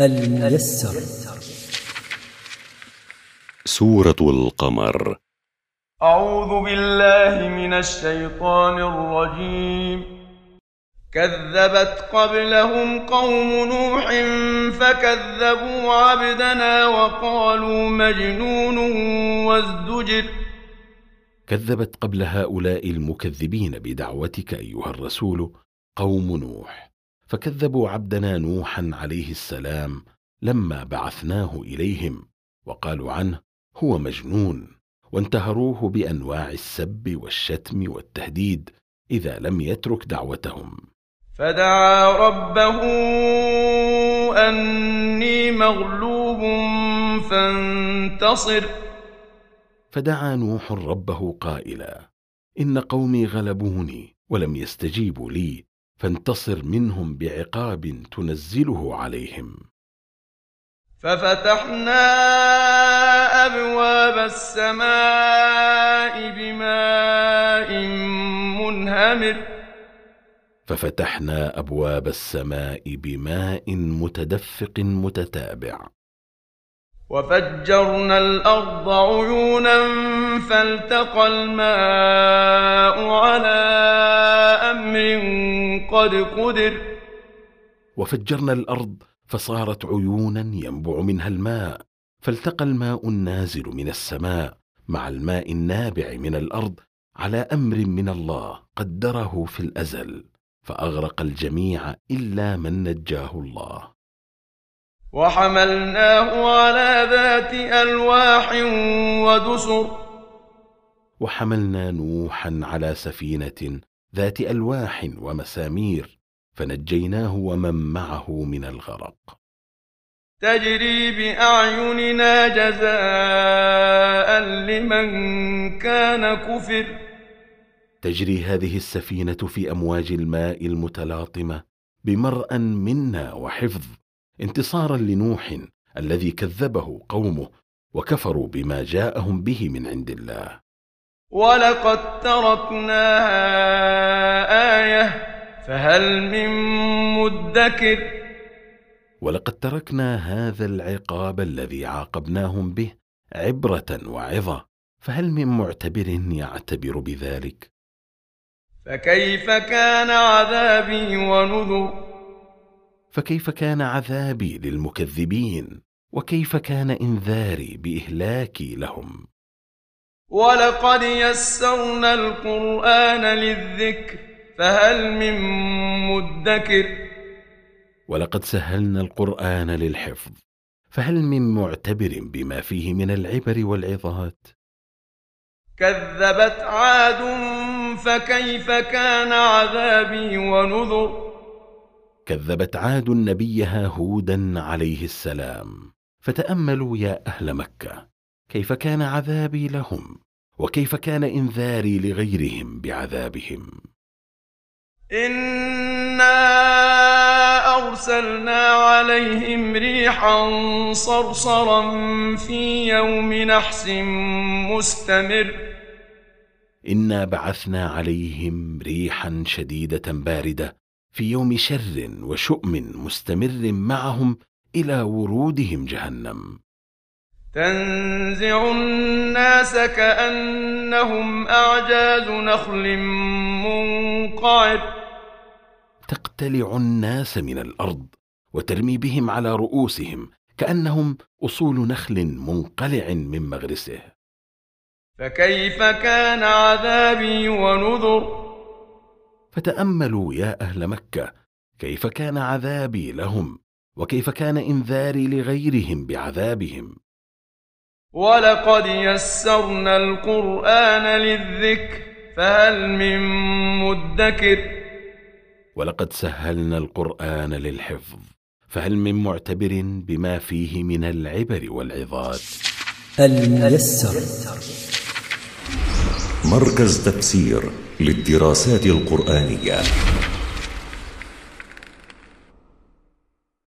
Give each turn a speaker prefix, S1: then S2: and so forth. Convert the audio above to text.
S1: الميسر.
S2: سورة القمر.
S3: أعوذ بالله من الشيطان الرجيم. كذبت قبلهم قوم نوح فكذبوا عبدنا وقالوا مجنون وازدجر.
S4: كذبت قبل هؤلاء المكذبين بدعوتك أيها الرسول قوم نوح. فكذبوا عبدنا نوحا عليه السلام لما بعثناه إليهم وقالوا عنه هو مجنون وانتهروه بأنواع السب والشتم والتهديد إذا لم يترك دعوتهم.
S3: فدعا ربه أني مغلوب فانتصر.
S4: فدعا نوح ربه قائلا إن قومي غلبوني ولم يستجيبوا لي فانتصر منهم بعقاب تنزله عليهم.
S3: ففتحنا أبواب السماء بماء منهمر.
S4: ففتحنا أبواب السماء بماء متدفق متتابع.
S3: وفجرنا الأرض عيونا فالتقى الماء على أمر قد قدر.
S4: وفجرنا الأرض فصارت عيونا ينبع منها الماء فالتقى الماء النازل من السماء مع الماء النابع من الأرض على أمر من الله قدره في الأزل فأغرق الجميع إلا من نجاه الله.
S3: وحملناه على ذات ألواح ودسر.
S4: وحملنا نوحا على سفينة ذات ألواح ومسامير فنجيناه ومن معه من الغرق.
S3: تجري بأعيننا جزاء لمن كان كفر.
S4: تجري هذه السفينة في أمواج الماء المتلاطمة بمرأ منا وحفظ. انتصارا لنوح الذي كذبه قومه وكفروا بما جاءهم به من عند الله.
S3: ولقد تركناها إيه فهل من مدكر؟
S4: ولقد تركنا هذا العقاب الذي عاقبناهم به عبره وعظه فهل من معتبر يعتبر بذلك؟
S3: فكيف كان عذابي ونذر؟
S4: فكيف كان عذابي للمكذبين؟ وكيف كان إنذاري بإهلاكي لهم؟
S3: ولقد يسرنا القرآن للذكر فهل من مدكر؟
S4: ولقد سهلنا القرآن للحفظ فهل من معتبر بما فيه من العبر والعظات؟
S3: كذبت عاد فكيف كان عذابي ونذر؟
S4: كذبت عاد نبيها هودا عليه السلام. فتأملوا يا أهل مكة كيف كان عذابي لهم؟ وكيف كان إنذاري لغيرهم بعذابهم؟
S3: إنا أرسلنا عليهم ريحا صرصرا في يوم نحس مستمر.
S4: إنا بعثنا عليهم ريحا شديدة باردة في يوم شر وشؤم مستمر معهم إلى ورودهم جهنم.
S3: تنزع الناس كأنهم أعجاز نخل منقعر.
S4: تقتلع الناس من الأرض وترمي بهم على رؤوسهم كأنهم أصول نخل منقلع من مغرسه.
S3: فكيف كان عذابي ونذر؟
S4: فتأملوا يا أهل مكة كيف كان عذابي لهم وكيف كان إنذاري لغيرهم بعذابهم.
S3: ولقد يسرنا القرآن للذكر فهل من مدكر؟
S4: ولقد سهلنا القرآن للحفظ فهل من معتبر بما فيه من العبر والعظات
S1: الميسر.
S2: مركز تفسير للدراسات القرآنية.